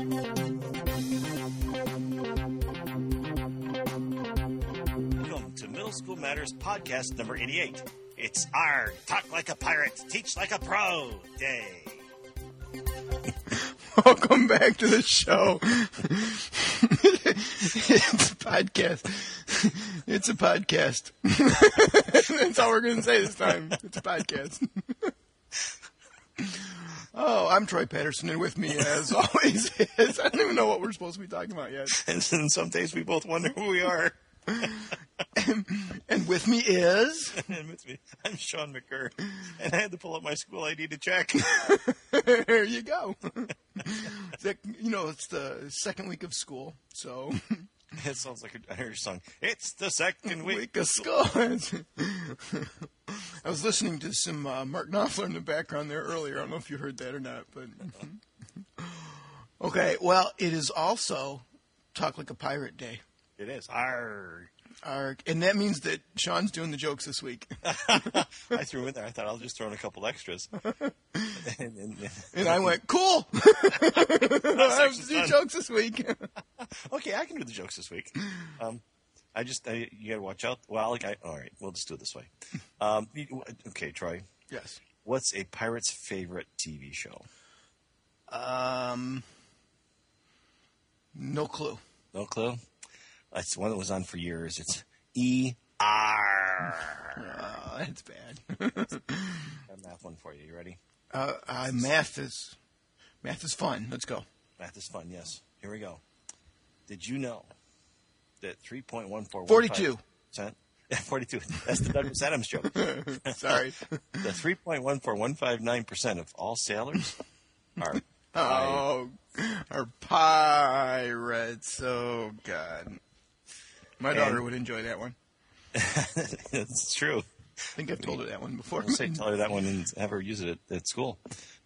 Welcome to Middle School Matters podcast number 88. It's our Talk Like a Pirate, Teach Like a Pro Day. Welcome back to the show. it's a podcast. It's a podcast. That's all we're going to say this time. It's a podcast. oh, I'm Troy Patterson, and with me, as always, is I don't even know what we're supposed to be talking about yet. And some days we both wonder who we are. And with me is. And with me, I'm Sean McCurr, and I had to pull up my school ID to check. there you go. You know, it's the second week of school, so It sounds like an Irish song. It's the second week. week of school. I was listening to some uh, Mark Knopfler in the background there earlier. I don't know if you heard that or not, but okay. Well, it is also Talk Like a Pirate Day, It is. Arr. And that means that Sean's doing the jokes this week, I threw in there. I thought I'll just throw in a couple extras. and, and, and I went cool. I have to do fun. jokes this week. okay, I can do the jokes this week. Um, I just I, you got to watch out. Well, like I, all right, we'll just do it this way. Um, okay, Troy, yes. what's a pirate's favorite TV show? Um. No clue. No clue. It's one that was on for years. It's E R. Oh, that's bad. A math one for you. You ready? Uh, uh, math is math is fun. Let's go. Math is fun. Yes. Here we go. Did you know that three point one four 42. percent? Forty-two. That's the Douglas Adams joke. Sorry. The three point one four one five nine percent of all sailors are Oh, our pirates. Oh, God. My daughter And- would enjoy that one. it's true. I think I've told her that one before. I'll say tell her that one and have her use it at, at school.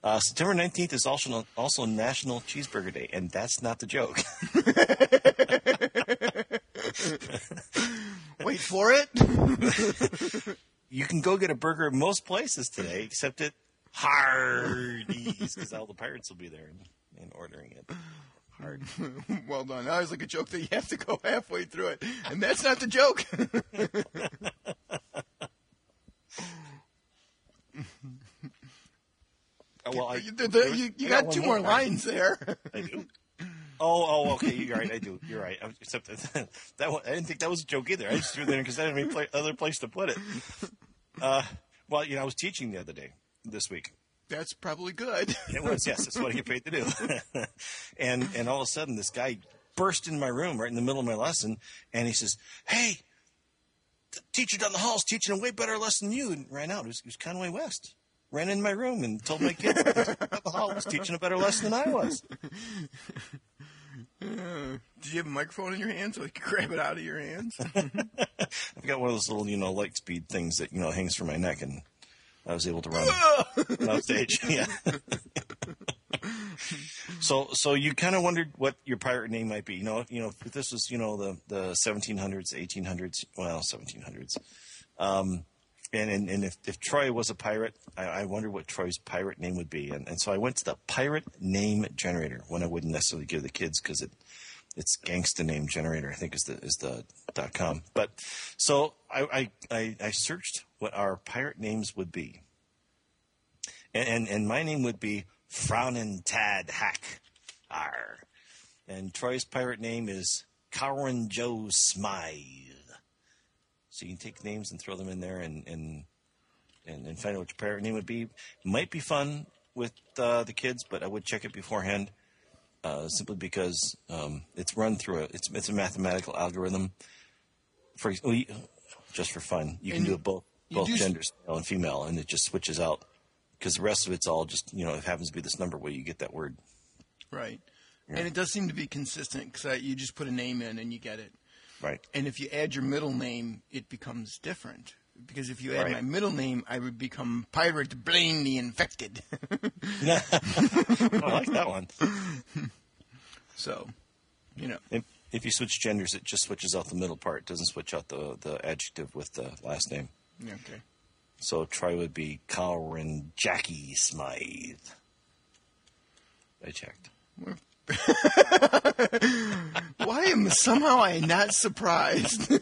Uh, September 19th is also also National Cheeseburger Day, and that's not the joke. Wait for it. you can go get a burger at most places today, except at Hardee's, because all the pirates will be there and, and ordering it. Hard. well done. That was like a joke that you have to go halfway through it. And that's not the joke. Oh, well, I, you, the- the- you- you I got one two more lines there. I do. Oh, oh, okay. You're right. I do. You're right. I- Except that, that one, I didn't think that was a joke either. I just threw that in because I didn't have any other place to put it. Uh, well, you know, I was teaching the other day, this week. That's probably good. It was, yes. That's what I get paid to do. and and all of a sudden, this guy burst in my room right in the middle of my lesson, and he says, "Hey, the teacher down the hall is teaching a way better lesson than you," and ran out. It was, it was Kanye West. Ran in my room and told my kid the down the hall was teaching a better lesson than I was. Did you have a microphone in your hand so you could grab it out of your hands? I've got one of those little, you know, light speed things that you know hangs from my neck, and I was able to run off stage. Yeah. so, so you kind of wondered what your pirate name might be. You know, you know, if this was, you know, the the 1700s, 1800s, well, 1700s. Um, and, and, and if, if Troy was a pirate, I, I wonder what Troy's pirate name would be. And, and so I went to the pirate name generator, one I wouldn't necessarily give the kids because it, it's gangsta name generator, I think is the, is the dot com. But so I, I, I, searched what our pirate names would be. And, and, and my name would be Frownin Tad Hack. R. And Troy's pirate name is Cowan Joe Smythe. So you can take names and throw them in there and and and, and find out what your pirate name would be. Might be fun with uh, the kids, but I would check it beforehand, uh, simply because um, it's run through a it's it's a mathematical algorithm. For just for fun, you And can do it both both do s- genders, male and female, and it just switches out because the rest of it's all just you know it happens to be this number where you get that word. right. And it does seem to be consistent because you just put a name in and you get it. Right. And if you add your middle name, it becomes different. Because if you add Right. my middle name, I would become Pirate Blaine the Infected. I like that one. so, you know. If, if you switch genders, it just switches out the middle part. It doesn't switch out the, the adjective with the last name. Okay. So Troy would be Colin Jackie Smythe. I checked. Why am somehow I not surprised?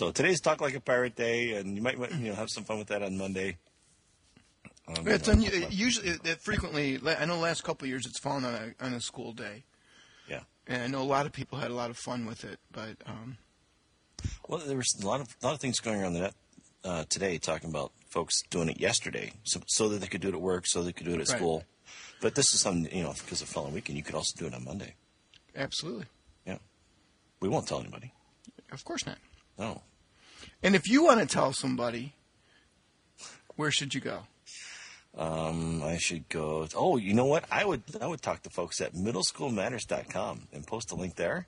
So today's Talk Like a Pirate Day, and you might you know have some fun with that on Monday. Um, it's you know, un- usually it, it frequently. I know the last couple of years it's fallen on a on a school day, yeah. and I know a lot of people had a lot of fun with it. But um, Well, there was a lot of a lot of things going around the net uh, today talking about folks doing it yesterday, so, so that they could do it at work, so they could do it at Right. school. But this is something you know because of following weekend, you could also do it on Monday. absolutely, Yeah, we won't tell anybody. of course not. No, And if you want to tell somebody, where should you go? Um, I should go. Oh, you know what? I would I would talk to folks at middleschoolmatters.com and post a link there,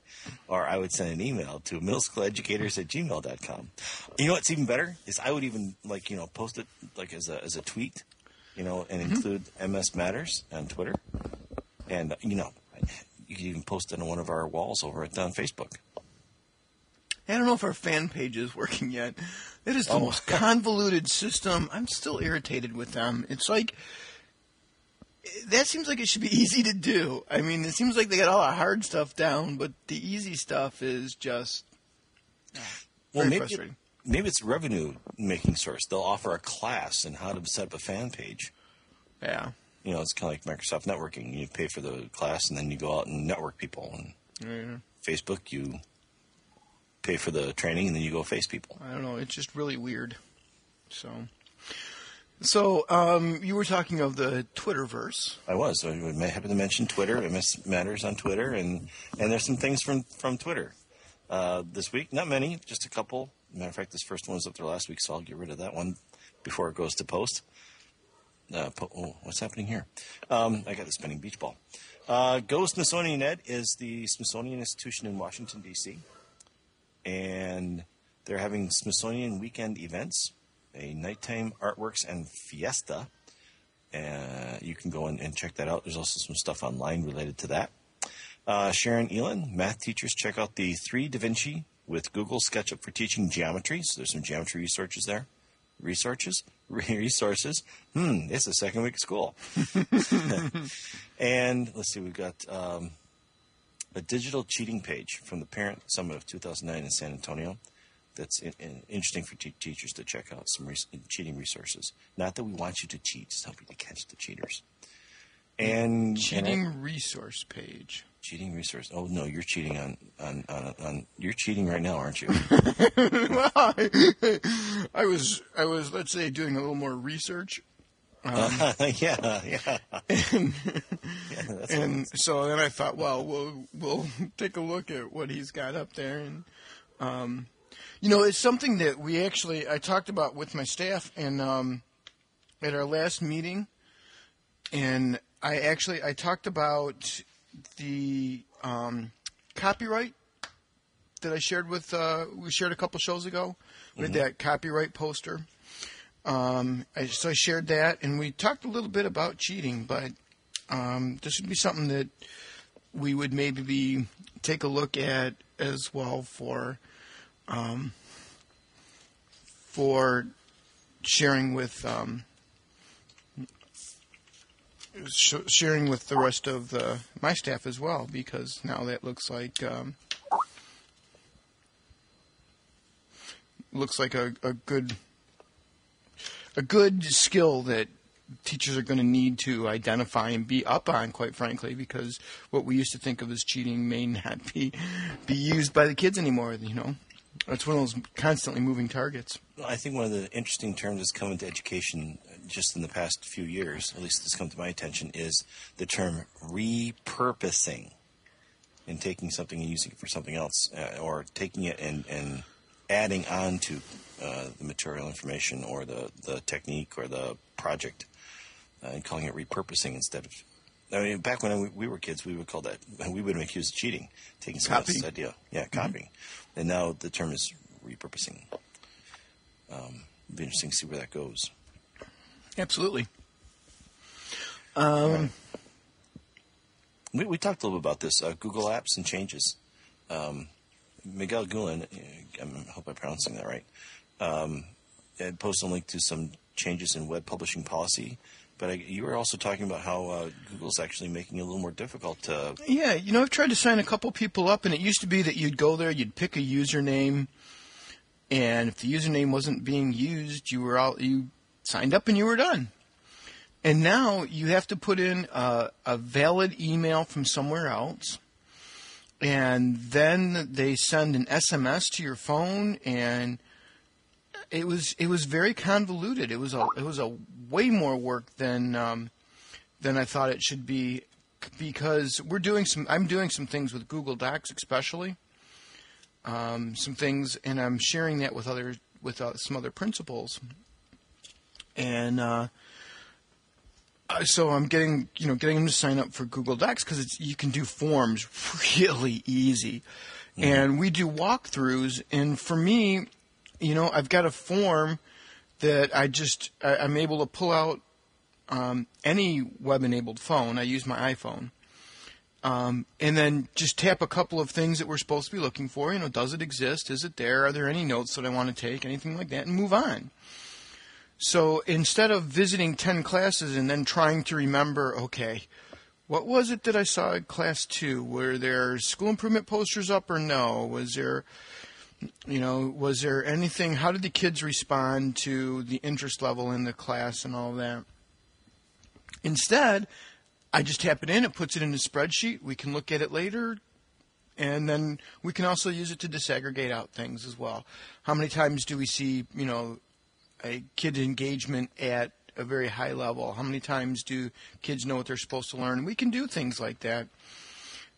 or I would send an email to middleschooleducators at gmail.com. You know what's even better is I would even like you know post it like as a as a tweet, you know, and include MS Matters on Twitter, and you know you can even post it on one of our walls over at on Facebook. I don't know if our fan page is working yet. It is the Oh. most convoluted system. I'm still irritated with them. It's like that seems like it should be easy to do. I mean, it seems like they got all the hard stuff down, but the easy stuff is just Well, maybe frustrating. maybe it's a revenue making source. They'll offer a class in how to set up a fan page. Yeah. you know, it's kind of like Microsoft networking. You pay for the class, and then you go out and network people. And yeah. Facebook, you pay for the training, and then you go face people. I don't know. It's just really weird. So, so um, you were talking of the Twitterverse. I was. I may happen to mention Twitter. MS Matters on Twitter, and and there's some things from from Twitter uh, this week. Not many, just a couple. Matter of fact, this first one was up there last week, so I'll get rid of that one before it goes to post. Uh, po- oh, what's happening here? Um, I got the spinning beach ball. Uh, Go Smithsonian Ed is the Smithsonian Institution in Washington D.C. and they're having Smithsonian weekend events, a nighttime artworks and fiesta. Uh, you can go in and check that out. There's also some stuff online related to that. Uh, Sharon Elin, math teachers, check out the 3D Vinci with Google SketchUp for teaching geometry. So there's some geometry resources there. Resources? Resources. Hmm, it's the second week of school. and let's see, we've got um, a digital cheating page from the Parent Summit of 2009 in San Antonio. That's in, in- interesting for te- teachers to check out some res- cheating resources. Not that we want you to cheat, just help you to catch the cheaters. And Cheating I- resource page. cheating resource. Oh no, you're cheating on on, on on you're cheating right now, aren't you? well, I, I was, I was, let's say, doing a little more research, yeah, yeah, yeah. and so then I thought, well, we'll we'll take a look at what he's got up there, and um, you know, it's something that we actually I talked about with my staff and um, at our last meeting, and I actually I talked about the um, copyright that I shared with uh, we shared a couple shows ago with that copyright poster. Um, I, so I shared that, and we talked a little bit about cheating, but um, this would be something that we would maybe be, take a look at as well for um, for sharing with um, sh- sharing with the rest of the, my staff as well, because now that looks like um, looks like a, a good a good skill that teachers are going to need to identify and be up on, quite frankly, because what we used to think of as cheating may not be be used by the kids anymore. You know, it's one of those constantly moving targets. I think one of the interesting terms that's come into education just in the past few years, at least that's come to my attention, is the term repurposing and taking something and using it for something else, uh, or taking it and, and adding on to uh, the material information or the, the technique or the project uh, and calling it repurposing instead of. I mean, back when we, we were kids, we would call that, we would accuse of cheating, taking someone else's idea. Yeah, copying. And now the term is repurposing. Um, it'll be interesting to see where that goes. Absolutely. Um, We, we talked a little bit about this uh, Google Apps and changes. Um, Miguel Guhlin, I hope I'm pronouncing that right, um, had posted a link to some changes in web publishing policy. But I, you were also talking about how uh, Google's actually making it a little more difficult to. Yeah, you know, I've tried to sign a couple people up, and it used to be that you'd go there, you'd pick a username, and if the username wasn't being used, you were all you signed up and you were done. And now you have to put in a, a valid email from somewhere else, and then they send an SMS to your phone, and it was it was very convoluted. It was a it was a way more work than um, than I thought it should be because we're doing some. I'm doing some things with Google Docs, especially um, some things, and I'm sharing that with other with uh, some other principals, and uh, so I'm getting you know getting them to sign up for Google Docs because you can do forms really easy, mm-hmm. and we do walkthroughs, and for me, you know, I've got a form that I just I, am able to pull out um, any web-enabled phone. I use my iPhone, um, and then just tap a couple of things that we're supposed to be looking for. You know, does it exist? Is it there? Are there any notes that I want to take? Anything like that, and move on. So instead of visiting ten classes and then trying to remember, okay, what was it that I saw in class two? Were there school improvement posters up or no? Was there you know, was there anything? How did the kids respond to the interest level in the class and all that? Instead, I just tap it in, it puts it in a spreadsheet. We can look at it later, and then we can also use it to disaggregate out things as well. How many times do we see, you know, a kid engagement at a very high level? How many times do kids know what they're supposed to learn? We can do things like that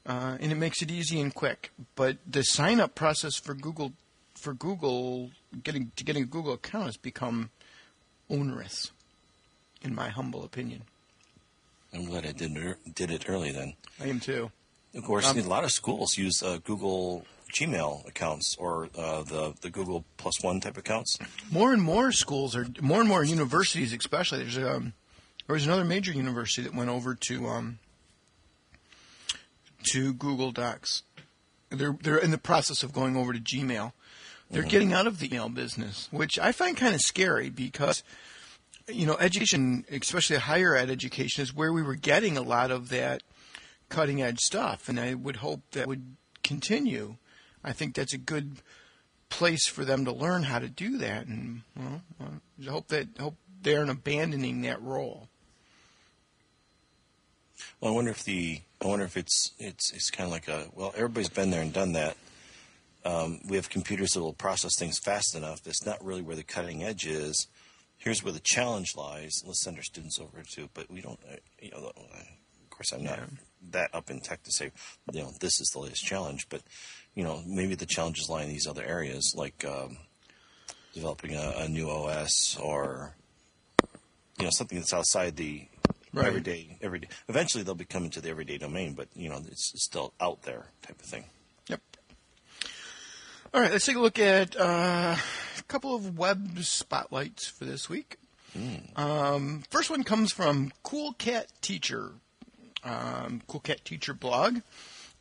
uh, and it makes it easy and quick. But the sign up process for Google for Google getting to getting a Google account has become onerous, in my humble opinion. I'm glad I did did it early then. I am too. Of course, um, a lot of schools use uh, Google Gmail accounts or uh, the the Google Plus One type accounts. More and more schools are more and more universities, especially. There's um, there was another major university that went over to um, to Google Docs. They're they're in the process of going over to Gmail. They're mm-hmm. getting out of the email business, which I find kind of scary because you know, education, especially higher ed education, is where we were getting a lot of that cutting edge stuff, and I would hope that would continue. I think that's a good place for them to learn how to do that, and well, I hope that hope they aren't abandoning that role. Well, I wonder if the I wonder if it's it's it's kind of like a well, everybody's been there and done that. Um, we have computers that will process things fast enough. That's not really where the cutting edge is. Here's where the challenge lies. Let's send our students over to, but we don't. Uh, you know, of course, I'm not yeah. that up in tech to say, you know, this is the latest challenge. But you know, maybe the challenges lie in these other areas, like um, developing a, a new OS or you know something that's outside the right. every day, every day. Eventually, they'll be coming to the everyday domain, but you know, it's, it's still out there type of thing. Yep. All right, let's take a look at uh, a couple of web spotlights for this week. Mm. Um, first one comes from Cool Cat Teacher, um, Cool Cat Teacher blog,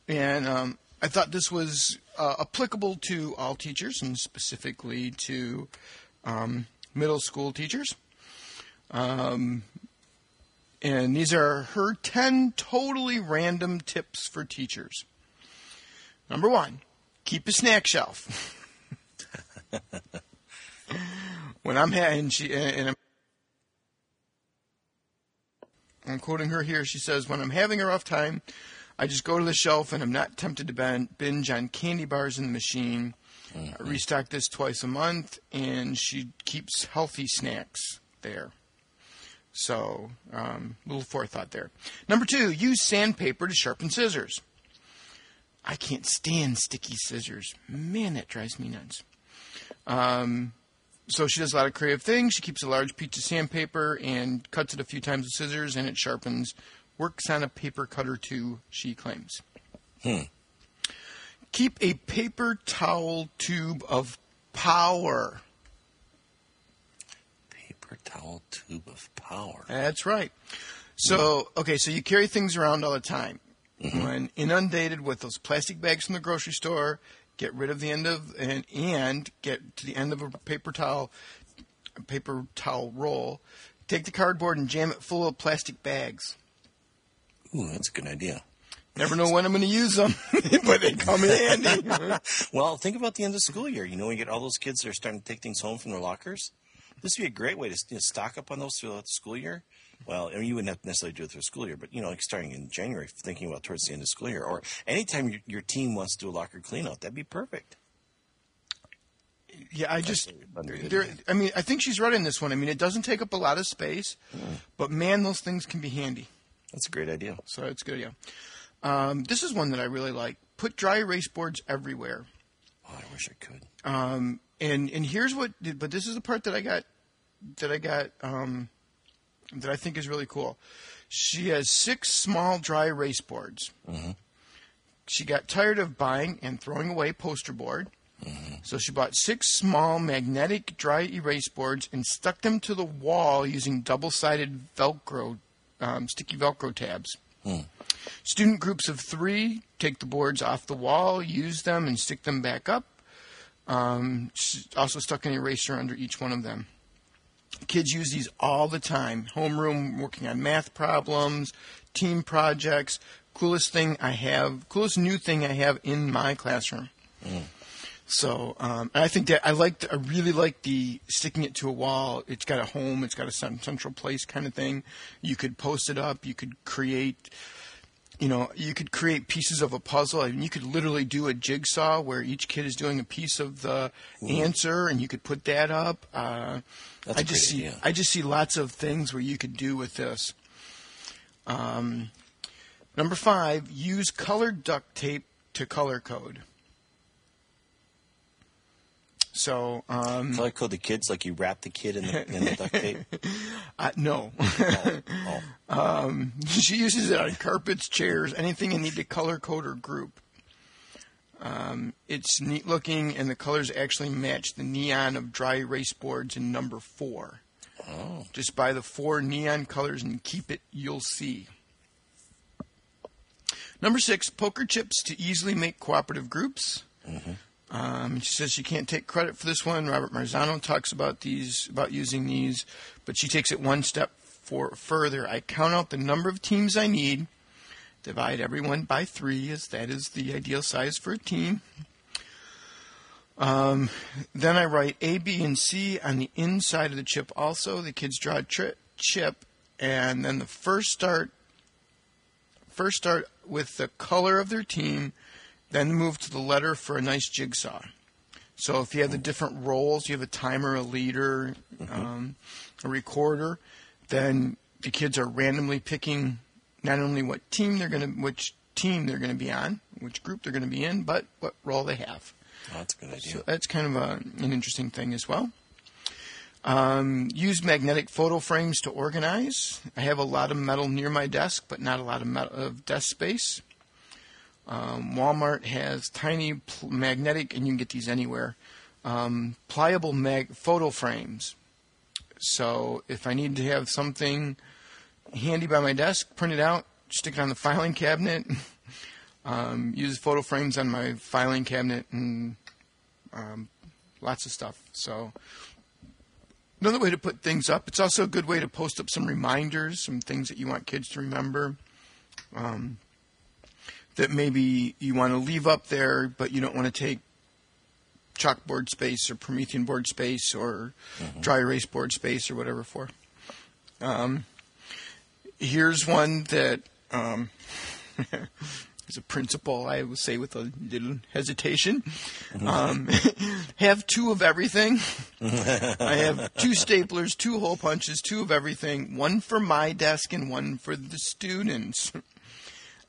and um, I thought this was uh, applicable to all teachers and specifically to um, middle school teachers. Um, and these are her 10 totally random tips for teachers. Number one, keep a snack shelf. when I'm having, she, and I'm, I'm quoting her here, she says, When I'm having a rough time, I just go to the shelf and I'm not tempted to binge on candy bars in the machine. Mm-hmm. I restock this twice a month, and she keeps healthy snacks there. So, um, little forethought there. Number two, use sandpaper to sharpen scissors. I can't stand sticky scissors. Man, that drives me nuts. Um, so she does a lot of creative things. She keeps a large piece of sandpaper and cuts it a few times with scissors, and it sharpens. Works on a paper cutter too, she claims. Hmm. Keep a paper towel tube of power towel tube of power. That's right. So, okay, so you carry things around all the time. Mm-hmm. When inundated with those plastic bags from the grocery store, get rid of the end of and and get to the end of a paper towel. a paper towel roll. Take the cardboard and jam it full of plastic bags. Ooh, that's a good idea. Never know when I'm going to use them, but they come in handy. Well, think about the end of school year. You know, we get all those kids that are starting to take things home from their lockers. This would be a great way to you know, stock up on those throughout the school year. Well, I mean, you wouldn't have to necessarily do it through school year, but you know, like starting in January, thinking about towards the end of school year, or anytime your, your team wants to do a locker cleanout, that'd be perfect. Yeah, I just there. I mean, I think she's right in this one. I mean, it doesn't take up a lot of space, but man, those things can be handy. That's a great idea. So it's good. Yeah. Um, this is one that I really like. Put dry erase boards everywhere. Oh, I wish I could. Um, and and here's what. But this is the part that I got. That I got. Um, that I think is really cool. She has six small dry erase boards. She got tired of buying and throwing away poster board. So she bought six small magnetic dry erase boards and stuck them to the wall using double-sided Velcro, um, sticky Velcro tabs. Student groups of three take the boards off the wall, use them, and stick them back up. Um, also stuck an eraser under each one of them. Kids use these all the time. Homeroom, working on math problems, team projects. Coolest thing I have, coolest new thing I have in my classroom. So um, and I think that I like, I really like the sticking it to a wall. It's got a home, it's got a cen- central place kind of thing. You could post it up. You could create, you know, you could create pieces of a puzzle. I mean, you could literally do a jigsaw where each kid is doing a piece of the answer, and you could put that up. Uh, I just see, idea. I just see lots of things where you could do with this. Um, number five, use colored duct tape to color code. So, um, Color code the kids like you wrap the kid in the, in the duct tape. uh, no. Oh, oh. she uses it on carpets, chairs, anything you need to color code or group. Um, it's neat looking, and the colors actually match the neon of dry erase boards in number four. Oh. Just buy the four neon colors and keep it, you'll see. Number six, poker chips to easily make cooperative groups. Um, she says she can't take credit for this one. Robert Marzano talks about these, about using these, but she takes it one step for further. I count out the number of teams I need, divide everyone by three, as that is the ideal size for a team. Um, then I write A, B, and C on the inside of the chip. Also, the kids draw a tri- chip, and then the first start, first start with the color of their team, then move to the letter for a nice jigsaw. So if you have the different roles, you have a timer, a leader, um, a recorder, then the kids are randomly picking not only what team they're going to, which team they're going to be on, which group they're going to be in, but what role they have. Oh, that's a good idea. So that's kind of a, an interesting thing as well. Um, use magnetic photo frames to organize. I have a lot of metal near my desk, but not a lot of, metal, of desk space. Um, Walmart has tiny pl- magnetic, and you can get these anywhere. Um, pliable mag photo frames. So if I need to have something handy by my desk, print it out, stick it on the filing cabinet. um, use photo frames on my filing cabinet, and um, lots of stuff. So another way to put things up. It's also a good way to post up some reminders, some things that you want kids to remember. Um, that maybe you want to leave up there, but you don't want to take chalkboard space or Promethean board space or dry erase board space or whatever for. Um, here's one that um, is a principle I will say with a little hesitation. Um, have two of everything. I have two staplers, two hole punches, two of everything, one for my desk and one for the students.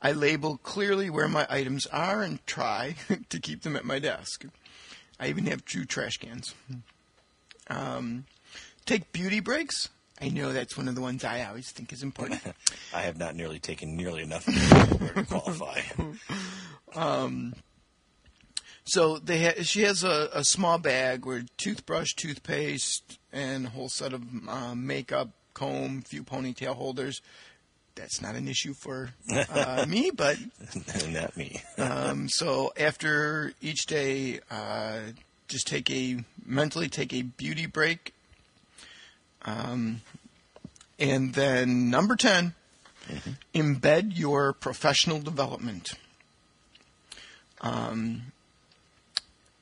I label clearly where my items are and try to keep them at my desk. I even have two trash cans. Um, take beauty breaks. I know that's one of the ones I always think is important. I have not nearly taken nearly enough to qualify. um, So they ha- she has a, a small bag with toothbrush, toothpaste, and a whole set of uh, makeup, comb, few ponytail holders. That's not an issue for uh, me, but not me. um, so after each day, uh, just take a mentally take a beauty break. Um, and then number 10, embed your professional development. Um,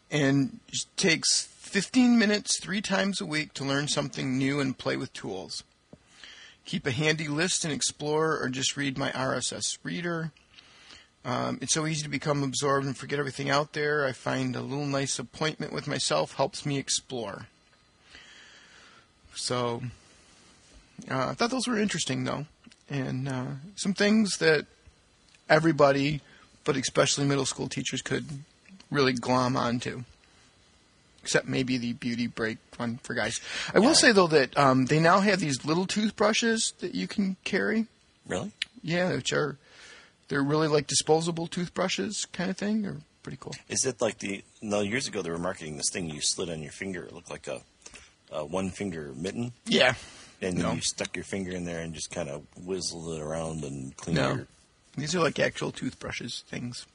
and it takes 15 minutes three times a week to learn something new and play with tools. Keep a handy list and explore, or just read my RSS reader. Um, it's so easy to become absorbed and forget everything out there. I find a little nice appointment with myself helps me explore. So uh, I thought those were interesting, though, and uh, some things that everybody, but especially middle school teachers, could really glom onto. Except maybe the beauty break one for guys. I will say though that um, they now have these little toothbrushes that you can carry. Really? Yeah, which are they're really like disposable toothbrushes kind of thing. They're pretty cool. Is it like the no? Years ago, they were marketing this thing you slid on your finger. It looked like a, a one finger mitten, Yeah. and No. you stuck your finger in there and just kind of whizzled it around and cleaned No. your These are like actual toothbrushes things.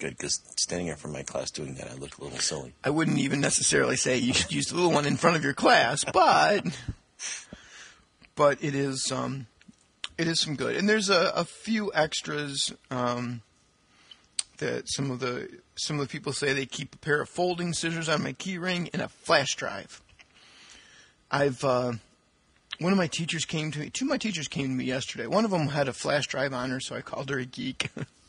Good. Because standing in front of my class doing that, I look a little silly. I wouldn't even necessarily say you should use the little one in front of your class, but but it is um, it is some good. And there's a, a few extras um, that some of the some of the people say they keep a pair of folding scissors on my key ring and a flash drive. I've uh, one of my teachers came to me. Two of my teachers came to me yesterday. One of them had a flash drive on her, so I called her a geek.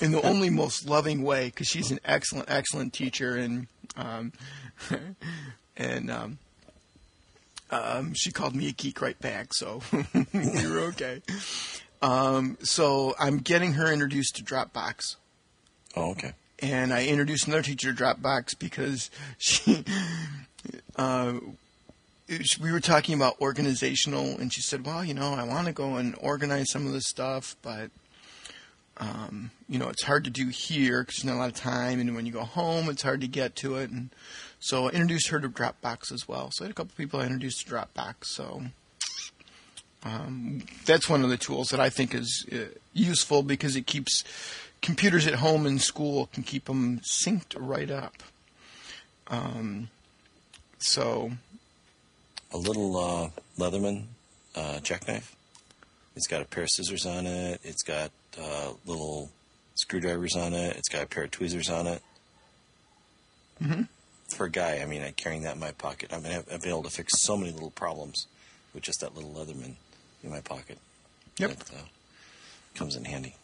in the only most loving way because she's an excellent, excellent teacher, and um, and um, um, she called me a geek right back. So you're okay. Um, so I'm getting her introduced to Dropbox, Oh, okay. and I introduced another teacher to Dropbox because she. Uh, we were talking about organizational, and she said, "Well, you know, I want to go and organize some of this stuff, but um, you know, it's hard to do here because there's not a lot of time, and when you go home, it's hard to get to it." And so I introduced her to Dropbox as well. So I had a couple people I introduced to Dropbox. So um, that's one of the tools that I think is uh, useful because it keeps computers at home and school can keep them synced right up. Um, so A little uh, Leatherman uh, jackknife. It's got a pair of scissors on it. It's got uh, little screwdrivers on it. It's got a pair of tweezers on it. Mm-hmm. For a guy, I mean, I carrying that in my pocket. I mean, I've, I've been able to fix so many little problems with just that little Leatherman in my pocket. Yep. That uh, comes in handy.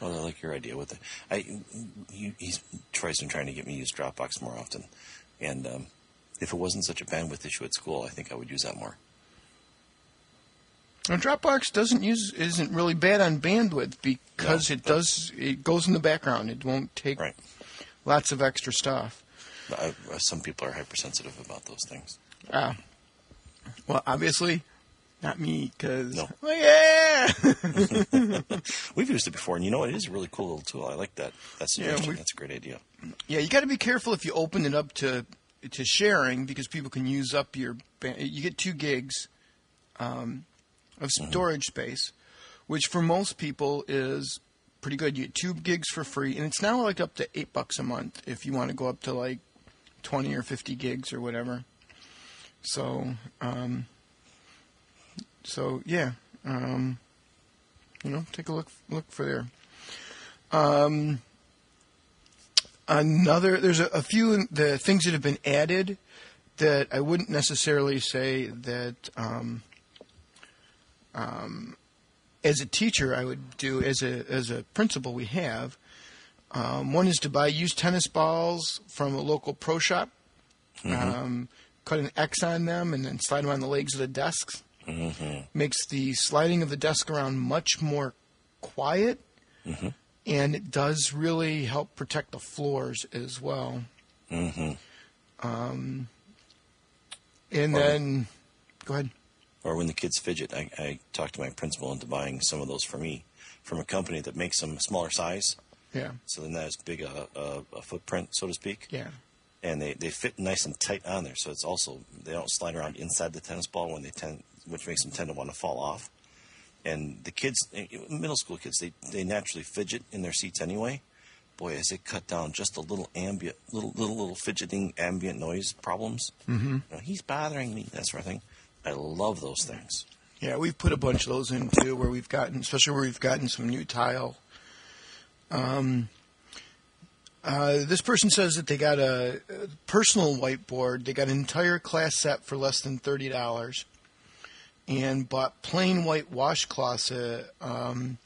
Well, I like your idea with it. I, you, he's Troy's been trying to get me to use Dropbox more often, and um, if it wasn't such a bandwidth issue at school, I think I would use that more. Now, Dropbox doesn't use isn't really bad on bandwidth because No, it does it goes in the background. It won't take Right. lots of extra stuff. I, uh, some people are hypersensitive about those things. Ah, well, obviously, not me because No. yeah. We've used it before, and you know what? It is a really cool little tool. I like that. That suggestion. we- That's a great idea. Yeah, you got to be careful if you open it up to to sharing because people can use up your. You get two gigs um, of storage space, which for most people is pretty good. You get two gigs for free, and it's now like up to eight bucks a month if you want to go up to like twenty or fifty gigs or whatever. So, um, so yeah, um, you know, take a look look for there. Um, another there's a, a few the things that have been added that I wouldn't necessarily say that um, um, as a teacher I would do as a as a principal we have um, one is to buy used tennis balls from a local pro shop um, cut an X on them and then slide them on the legs of the desks Mm-hmm. makes the sliding of the desk around much more quiet and it does really help protect the floors as well. Mm-hmm. And Well- then, go ahead. Or when the kids fidget, I, I talked to my principal into buying some of those for me from a company that makes them smaller size, Yeah, so they're not as big a, a, a footprint, so to speak. yeah, and they, they fit nice and tight on there. So it's also they don't slide around inside the tennis ball when they tend, which makes them tend to want to fall off. And the kids, eh, middle school kids, they they naturally fidget in their seats anyway. boy, as it cut down just a little ambient, little little little fidgeting ambient noise problems. Mm-hmm. You know, he's bothering me, that sort of thing. I love those things. Yeah, we've put a bunch of those in too, where we've gotten, especially where we've gotten some new tile. Um, uh, this person says that they got a, a personal whiteboard. They got an entire class set for less than thirty dollars, and bought plain white washcloths uh, um,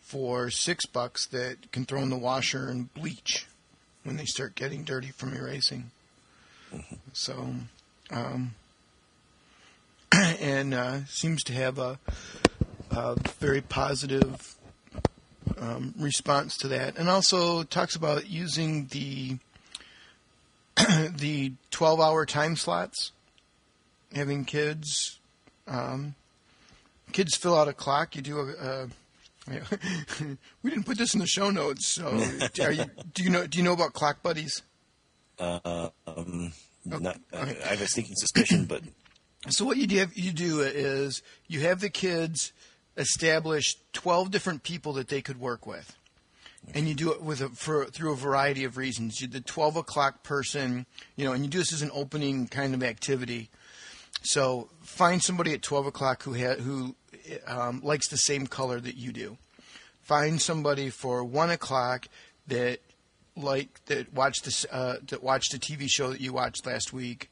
for six bucks that can throw in the washer and bleach when they start getting dirty from erasing. So, um, and uh, seems to have a, a very positive um, response to that, and also talks about using the the twelve hour time slots, having kids um, kids fill out a clock. You do a. a we didn't put this in the show notes, so you, do you know? Do you know about clock buddies? Uh, um, not, I have a sneaking suspicion, but So what you do you do is you have the kids establish twelve different people that they could work with, and you do it with a, for through a variety of reasons. You, the twelve o'clock person, you know, and you do this as an opening kind of activity. So find somebody at twelve o'clock who ha- who um, likes the same color that you do. Find somebody for one o'clock that like that watched this uh, that watched a TV show that you watched last week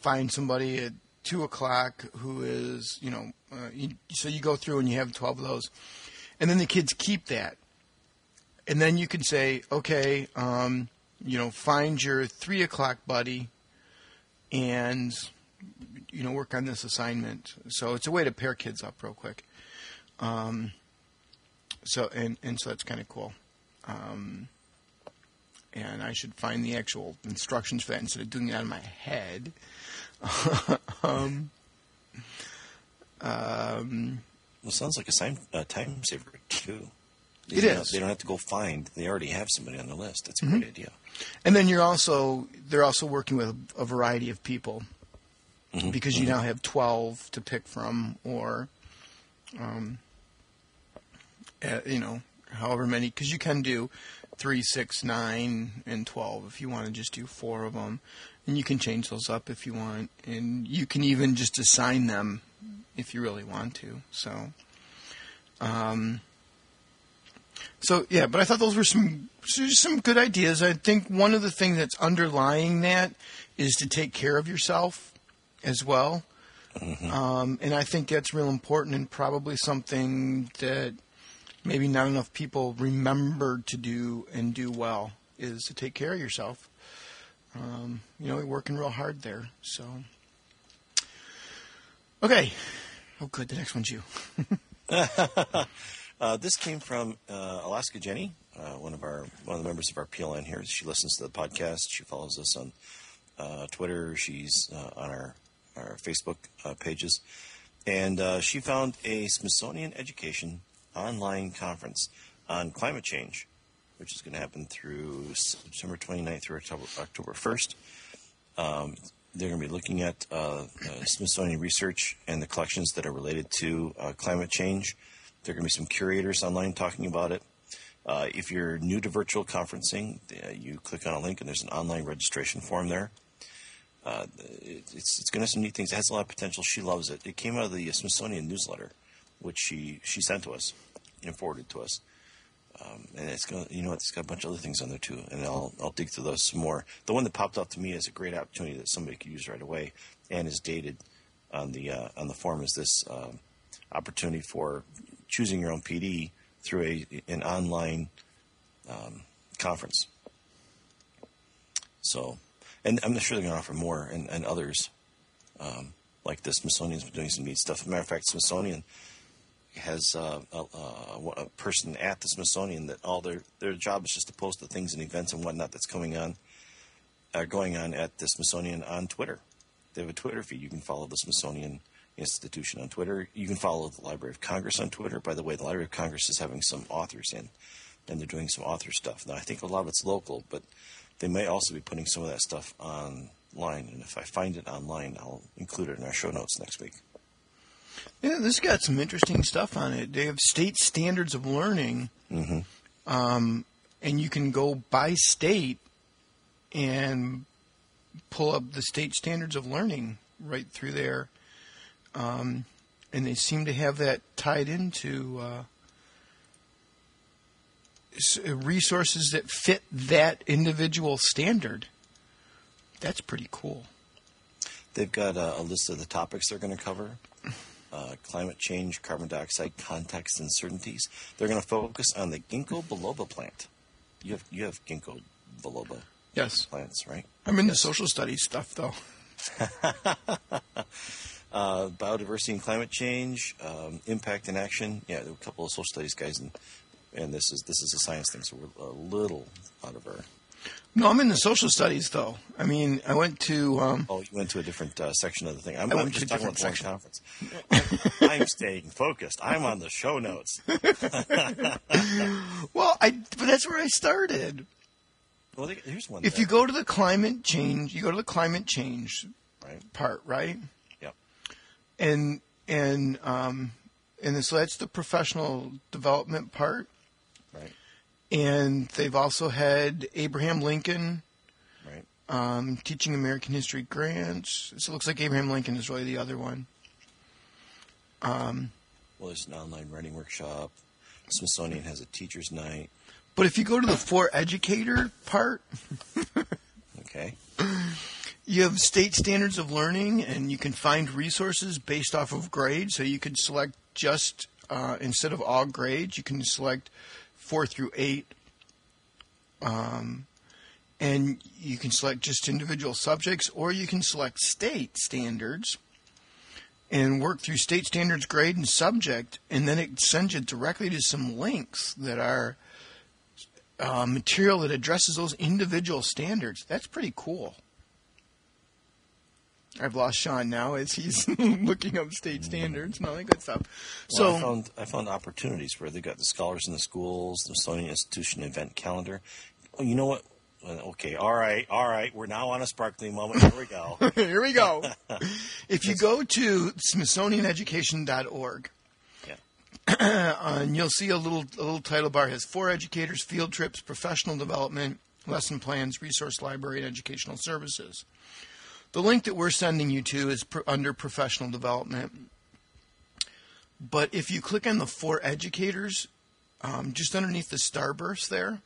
find somebody at two o'clock who is, you know, uh, you, so you go through and you have 12 of those. And then the kids keep that. And then you can say, okay, um, you know, find your three o'clock buddy and, you know, work on this assignment. So it's a way to pair kids up real quick. Um, so, and, and so that's kind of cool. Um, and I should find the actual instructions for that instead of doing it out of my head. Um, um, well, sounds like a time, uh, time saver too. It You know, is. They don't have to go find. They already have somebody on the list. That's a Mm-hmm. great idea. and then you're also they're also working with a variety of people because you now have 12 to pick from or um, uh, you know however many because you can do three six nine and 12 if you want to just do four of them and you can change those up if you want and you can even just assign them if you really want to so um, so yeah, but I thought those were some some good ideas. I think one of the things that's underlying that is to take care of yourself as well, um, and I think that's real important and probably something that maybe not enough people remember to do and do well is to take care of yourself. Um, you know, we're working real hard there. So, okay. Oh, good. The next one's you. Uh, this came from uh, Alaska Jenny, uh, one of our one of the members of our PLN here. She listens to the podcast. She follows us on uh, Twitter. She's uh, on our our Facebook uh, pages, and she found a Smithsonian Education online conference on climate change, which is going to happen through September 29th through October, October 1st. Um, they're going to be looking at uh, uh, Smithsonian research and the collections that are related to uh, climate change. There are going to be some curators online talking about it. Uh, if you're new to virtual conferencing, uh, you click on a link and there's an online registration form there. Uh, it, it's it's going to have some neat things. It has a lot of potential. She loves it. It came out of the Smithsonian newsletter, which she she sent to us and forwarded to us. Um, and it's to, you know, what, it's got a bunch of other things on there too. And I'll I'll dig through those some more. The one that popped up to me as a great opportunity that somebody could use right away, and is dated on the uh, on the form is this um, opportunity for choosing your own PD through a an online um, conference. So, and I'm sure they're going to offer more and, and others um, like the Smithsonian's been doing some neat stuff. As a matter of fact, Smithsonian has uh, a, a, person at the Smithsonian that all their their job is just to post the things and events and whatnot that's coming on, uh, going on at the Smithsonian on Twitter. They have a Twitter feed. You can follow the Smithsonian Institution on Twitter. You can follow the Library of Congress on Twitter. By the way, the Library of Congress is having some authors in, and they're doing some author stuff. Now, I think a lot of it's local, but they may also be putting some of that stuff online. And if I find it online, I'll include it in our show notes next week. Yeah, this got some interesting stuff on it. They have state standards of learning, Mm-hmm. um, and you can go by state and pull up the state standards of learning right through there. Um, and they seem to have that tied into uh, resources that fit that individual standard. That's pretty cool. They've got a, a list of the topics they're going to cover. Uh, climate change, carbon dioxide, context, and certainties. They're going to focus on the ginkgo biloba plant. You have you have ginkgo biloba Yes. plants, right? I'm in the Yes. social studies stuff, though. uh, biodiversity and climate change, um, impact and action. Yeah, there were a couple of social studies guys, and and this is this is a science thing, so we're a little out of our. No, I'm in the social studies, though. I mean, I went to. Um, Oh, you went to a different uh, section of the thing. I'm, I I'm went to just a talking about different the one conference. I'm, I'm staying focused. I'm on the show notes. well, I but that's where I started. Well, here's one. If there, you go to the climate change, you go to the climate change right, part, right? yep, And and um, and so that's the professional development part. right, And they've also had Abraham Lincoln right. um, teaching American history grants. So it looks like Abraham Lincoln is really the other one. Well, there's an online writing workshop. Smithsonian has a teachers' night. But if you go to the for educator part, Okay, you have state standards of learning, and you can find resources based off of grades. So you could select just uh, instead of all grades, you can select four through eight, um, and you can select just individual subjects, or you can select state standards and work through state standards, grade, and subject, and then it sends you directly to some links that are uh, material that addresses those individual standards. That's pretty cool. I've lost Sean now as he's looking up state mm-hmm. standards and all that good stuff. Well, I so, found I found opportunities where they got the scholars in the schools, the Smithsonian Institution event calendar. Oh, you know what? Uh, okay, all right, all right. We're now on a sparkling moment. Here we go. here we go. if you go to SmithsonianEducation.org, yeah. Uh, and you'll see a little a little title bar has for educators, field trips, professional development, lesson plans, resource library, and educational services. The link that we're sending you to is under professional development. But if you click on the for educators, um, just underneath the starburst there,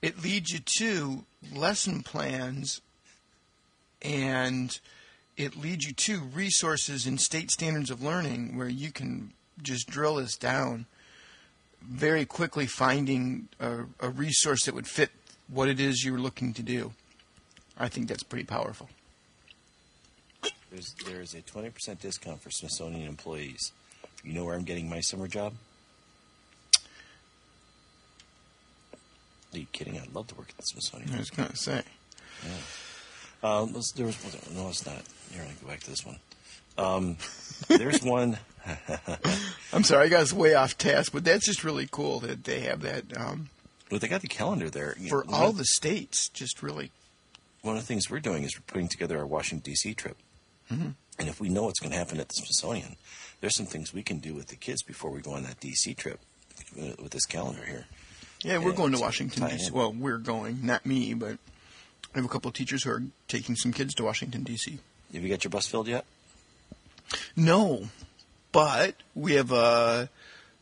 it leads you to lesson plans and it leads you to resources in state standards of learning where you can just drill this down very quickly finding a, a resource that would fit what it is you're looking to do. I think that's pretty powerful. There's there's a twenty percent discount for Smithsonian employees. You know where I'm getting my summer job? Are you kidding? I'd love to work at the Smithsonian. I was going to say. Um, there was no, it's not. Here, me go back to this one. Um, there's one. I'm sorry, I got us way off task, but that's just really cool that they have that um, Well, they got the calendar there You for know, all the states. Just really, one of the things we're doing is we're putting together our Washington D.C. trip. Mm-hmm. And if we know what's going to happen at the Smithsonian, there's some things we can do with the kids before we go on that D.C. trip uh, with this calendar here. yeah, we're Yeah, going to Washington D.C. Well, we're going, not me, but I have a couple of teachers who are taking some kids to Washington D.C. Have you got your bus filled yet? No, but we have a.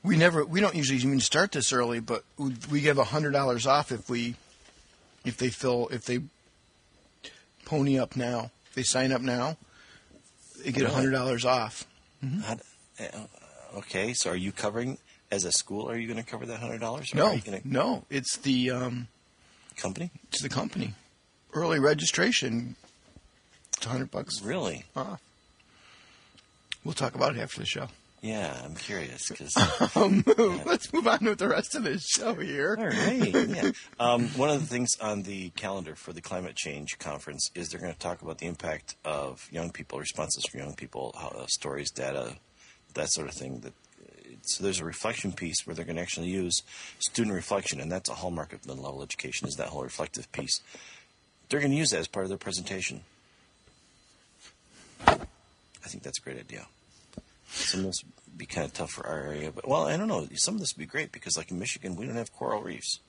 We never. We don't usually even start this early, but we- we give a hundred dollars off if we, if they fill, if they pony up now, if they sign up now, they get a hundred dollars off. How d- uh, okay, so are you covering as a school? Are you going to cover that hundred dollars? No, Are you going to no, it's the um, company? it's the company. Early registration, it's a hundred bucks Really? off. We'll talk about it after the show. Yeah, I'm curious because. Um, let's move on with the rest of the show here. All right. Yeah. Um, one of the things on the calendar for the climate change conference is they're going to talk about the impact of young people, responses from young people, how, uh, stories, data, that sort of thing. That so there's a reflection piece where they're going to actually use student reflection, and that's a hallmark of middle level education is that whole reflective piece. They're going to use that as part of their presentation. I think that's a great idea. Some of this would be kind of tough for our area, but well, I don't know. Some of this would be great because, like in Michigan, we don't have coral reefs.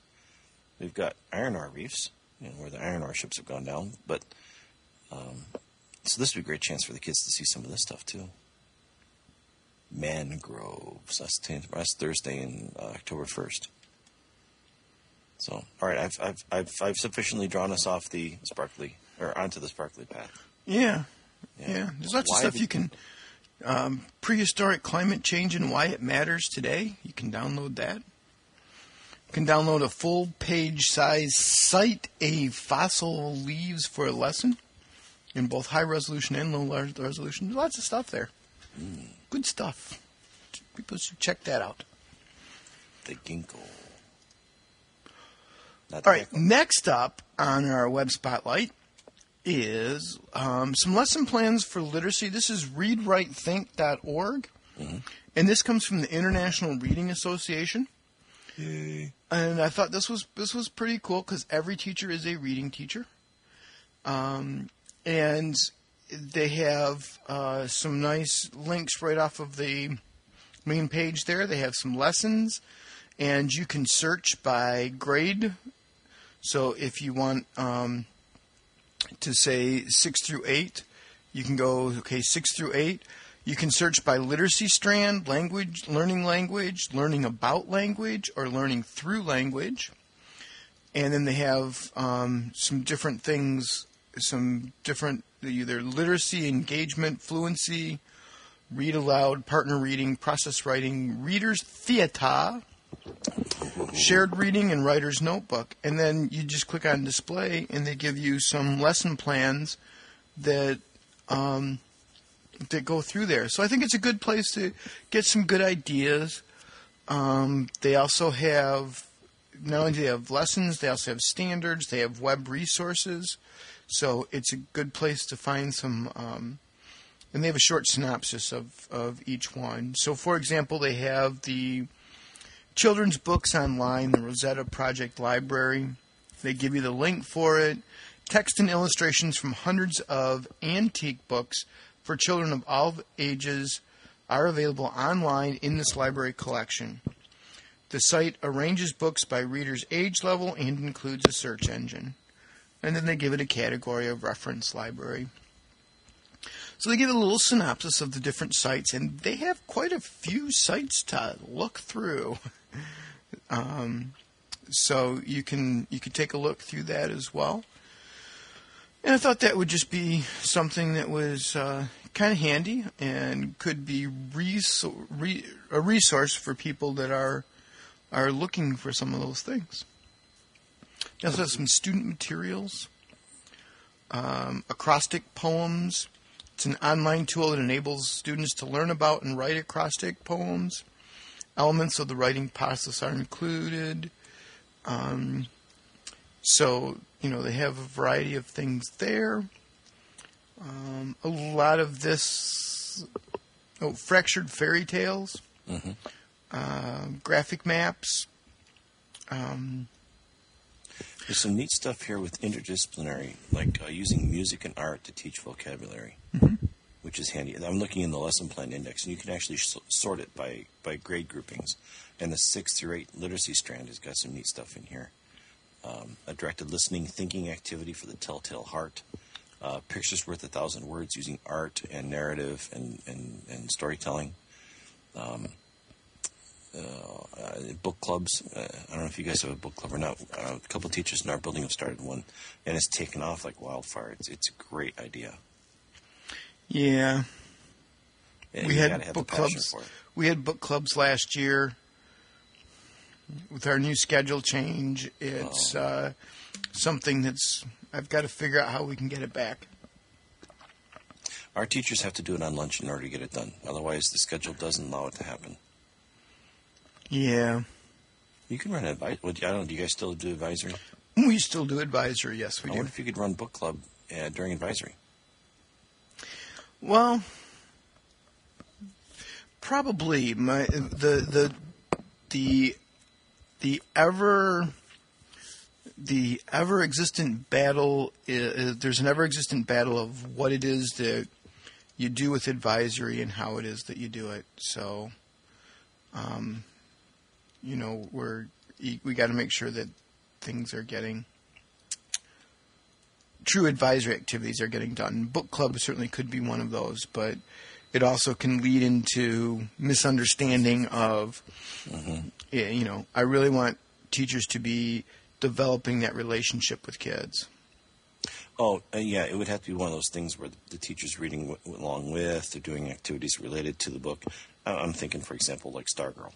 we've got iron ore reefs, you know, where the iron ore ships have gone down. But um, so this would be a great chance for the kids to see some of this stuff too. Mangroves. That's, that's Thursday and uh, October first. So, all right, I've, I've I've I've sufficiently drawn us off the sparkly or onto the sparkly path. Yeah, yeah. There's lots Why of stuff you can. Um, prehistoric climate change and why it matters today. You can download that. You can download a full page size cite a fossil leaves for a lesson in both high resolution and low resolution. There's lots of stuff there. Good stuff. People should check that out. The ginkgo. Not All right, next up on our web spotlight is um, some lesson plans for literacy. This is readwritethink.org, and this comes from the International Reading Association. Yay. And I thought this was this was pretty cool because every teacher is a reading teacher, um, and they have uh, some nice links right off of the main page there. They have some lessons, and you can search by grade. So if you want um, to say six through eight, you can go okay six through eight. You can search by literacy strand, language, learning language, learning about language, or learning through language. And then they have um, some different things, some different either literacy, engagement, fluency, read aloud, partner reading, process writing, readers theater, shared reading, and writer's notebook. And then you just click on display, and they give you some lesson plans that um, that go through there. So I think it's a good place to get some good ideas. Um, they also have not only do they have lessons, they also have standards. They have web resources. So it's a good place to find some. Um, and they have a short synopsis of, of each one. So, for example, they have the children's books online, the Rosetta Project Library. They give you the link for it. Text and illustrations from hundreds of antique books for children of all ages are available online in this library collection. The site arranges books by readers' age level and includes a search engine. And then they give it a category of reference library. So they give a little synopsis of the different sites, and they have quite a few sites to look through. Um, so you can you can take a look through that as well. And I thought that would just be something that was uh, kind of handy and could be resor- re- a resource for people that are are looking for some of those things. They also have some student materials, um, acrostic poems. It's an online tool that enables students to learn about and write acrostic poems. Elements of the writing process are included. Um, so, you know, they have a variety of things there. Um, a lot of this, oh, fractured fairy tales, Mhm. uh, graphic maps. Um, There's some neat stuff here with interdisciplinary, like uh, using music and art to teach vocabulary, which is handy. I'm looking in the lesson plan index, and you can actually sort it by, by grade groupings. And the six through eight literacy strand has got some neat stuff in here. Um, a directed listening thinking activity for the telltale heart. Uh, pictures worth a thousand words using art and narrative and, and, and storytelling. Um, uh, book clubs. Uh, I don't know if you guys have a book club or not. Uh, a couple teachers in our building have started one, and it's taken off like wildfire. It's it's a great idea. Yeah, we had gotta have the book clubs. We had book clubs last year. With our new schedule change, it's Oh. uh, something that's I've got to figure out how we can get it back. Our teachers have to do it on lunch in order to get it done. Otherwise, the schedule doesn't allow it to happen. Yeah, You can run. Well, I don't. know, Do you guys still do advisory? we still do advisory. Yes, we I do. wonder if you could run book club uh, during advisory. Well, probably my the the the the ever the ever existent battle is, there's an ever existent battle of what it is that you do with advisory and how it is that you do it. So, um, you know, we're we got to make sure that things are getting true advisory activities are getting done. Book club certainly could be one of those, but it also can lead into misunderstanding of, mm-hmm. you know, I really want teachers to be developing that relationship with kids. Oh, uh, yeah, it would have to be one of those things where the, the teacher's reading w- along with, they're doing activities related to the book. I'm thinking, for example, like Stargirl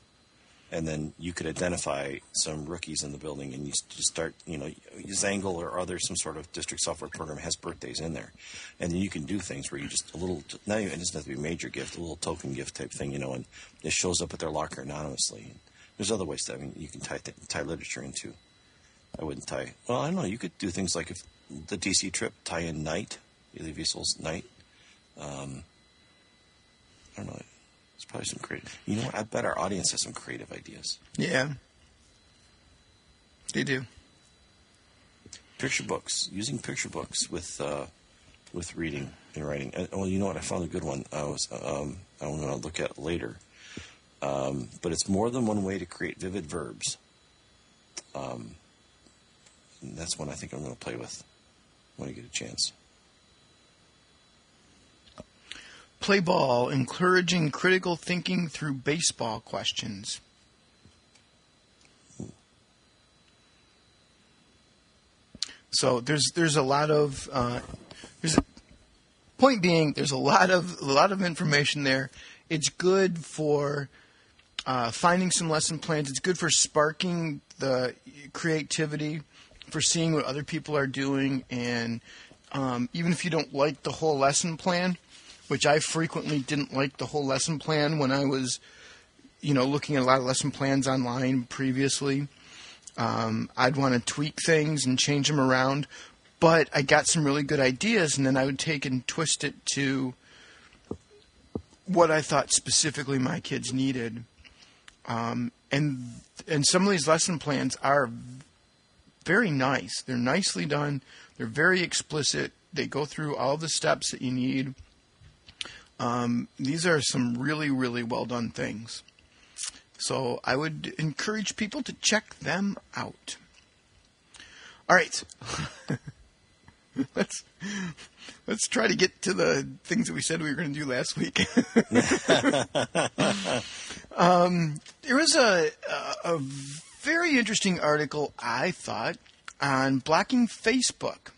and then you could identify some rookies in the building, and you just start, you know, Zangle or other some sort of district software program has birthdays in there, and then you can do things where you just a little, even it doesn't have to be a major gift, a little token gift type thing, you know, and it shows up at their locker anonymously. There's other ways to, I mean, you can tie tie literature into. I wouldn't tie. Well, I don't know. You could do things like if the DC trip tie in Night, Elie Wiesel's Night. Um, I don't know it's probably some creative. You know what? I bet our audience has some creative ideas. Yeah, they do. Picture books, using picture books with uh, with reading and writing. Uh, well, you know what? I found a good one. I was um, I'm going to look at later. Um, but it's more than one way to create vivid verbs. Um, that's one I think I'm going to play with when I get a chance. Play ball, encouraging critical thinking through baseball questions. So there's there's a lot of uh, there's a, point being there's a lot of a lot of information there. It's good for uh, finding some lesson plans. It's good for sparking the creativity, for seeing what other people are doing, and um, even if you don't like the whole lesson plan, which I frequently didn't like the whole lesson plan when I was, you know, looking at a lot of lesson plans online previously. Um, I'd want to tweak things and change them around, but I got some really good ideas, and then I would take and twist it to what I thought specifically my kids needed. Um, and and some of these lesson plans are very nice. They're nicely done. They're very explicit. They go through all the steps that you need. Um, these are some really, really well done things. So I would encourage people to check them out. All right. let's let's try to get to the things that we said we were going to do last week. um, there was a, a, a very interesting article I thought on blocking Facebook,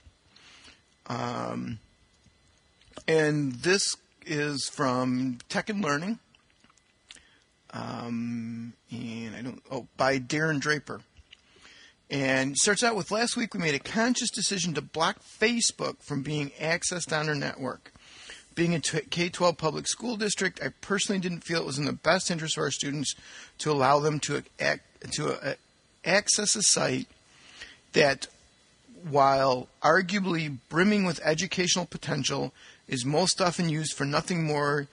um, and this is from Tech and Learning. Um, and I don't, oh, by Darren Draper. And starts out with last week we made a conscious decision to block Facebook from being accessed on our network. Being a K 12 public school district, I personally didn't feel it was in the best interest of our students to allow them to, to uh, access a site that, while arguably brimming with educational potential, is most often used for nothing more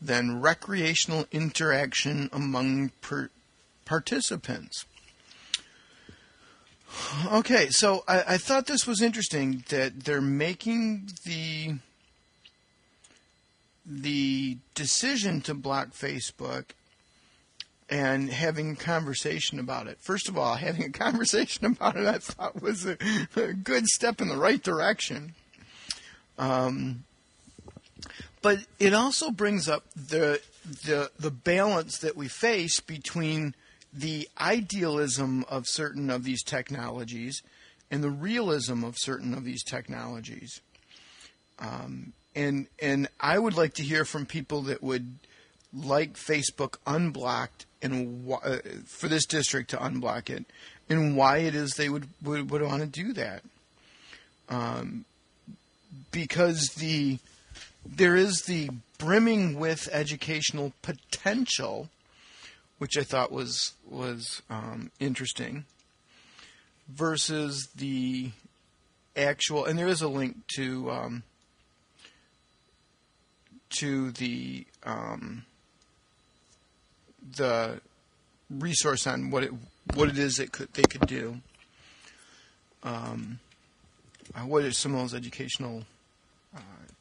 than recreational interaction among per- participants. Okay, so I, I, thought this was interesting that they're making the the decision to block Facebook and having a conversation about it. First of all, having a conversation about it, I thought was a, a good step in the right direction. Um, but it also brings up the the the balance that we face between the idealism of certain of these technologies and the realism of certain of these technologies. Um, and and I would like to hear from people that would like Facebook unblocked and wh- uh, for this district to unblock it and why it is they would would, would want to do that. Um, because the there is the brimming with educational potential, which I thought was was um, interesting, versus the actual. And there is a link to um, to the um, the resource on what it what it is that could they could do. Um, uh, what are some of those educational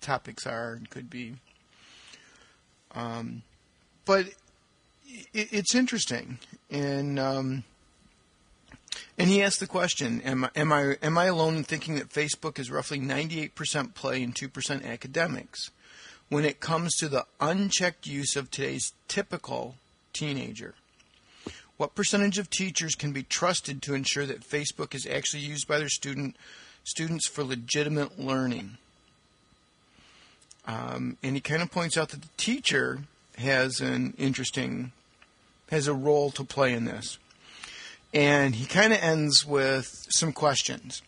topics are and could be. Um, but it, it's interesting, and um, And he asked the question: Am I am I am I alone in thinking that Facebook is roughly 98% play and 2% academics when it comes to the unchecked use of today's typical teenager? What percentage of teachers can be trusted to ensure that Facebook is actually used by their student students for legitimate learning? Um, and he kind of points out that the teacher has an interesting has a role to play in this. And he kind of ends with some questions.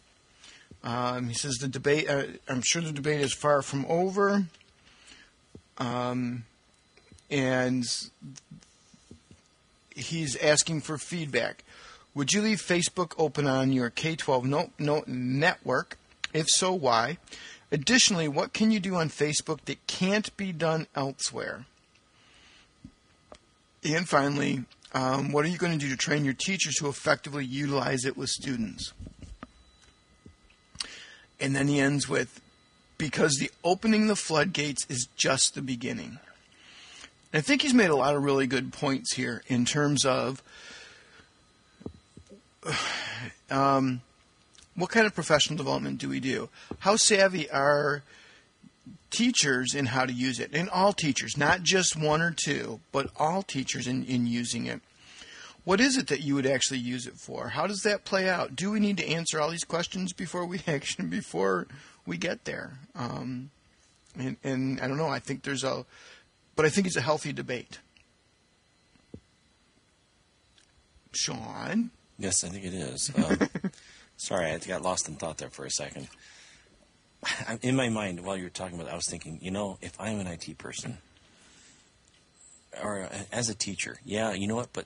Um, he says the debate. Uh, I'm sure the debate is far from over. Um, and he's asking for feedback. Would you leave Facebook open on your K 12 no, no, network? If so, why? Additionally, what can you do on Facebook that can't be done elsewhere? And finally, um, what are you going to do to train your teachers to effectively utilize it with students? And then he ends with, because the opening the floodgates is just the beginning. I think he's made a lot of really good points here in terms of um, what kind of professional development do we do? How savvy are teachers in how to use it? And all teachers, not just one or two, but all teachers in, in using it. What is it that you would actually use it for? How does that play out? Do we need to answer all these questions before we actually before we get there? Um, and, and I don't know. I think there's a but I think it's a healthy debate. Sean? Yes, I think it is. Um, sorry, I got lost in thought there for a second. In my mind, while you were talking about it, I was thinking, you know, if I'm an IT person or as a teacher, yeah, you know what? But